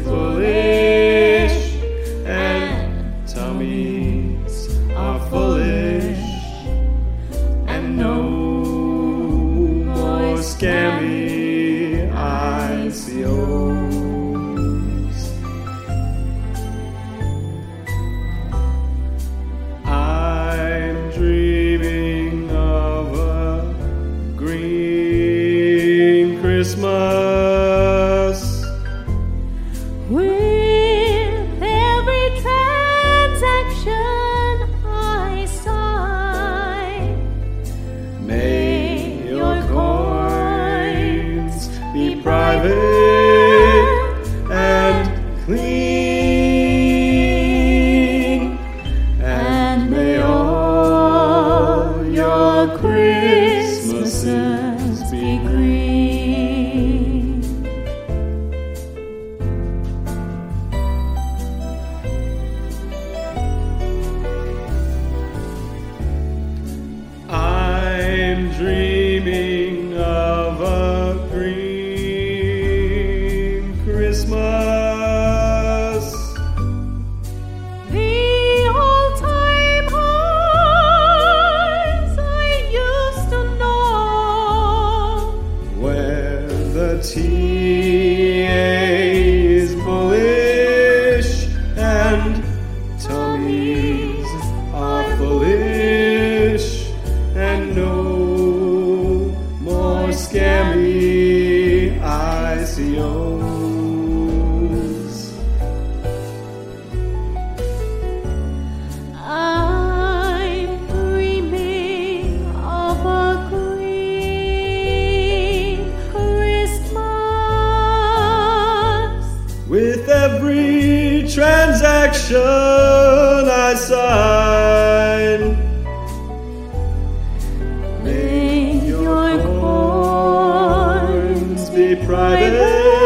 Bullish and tummies are foolish and no more scammy ICOs. Christmas. With every transaction I sign, May your coins be private and clean, and may all your Where With every transaction I sign, May your coins be private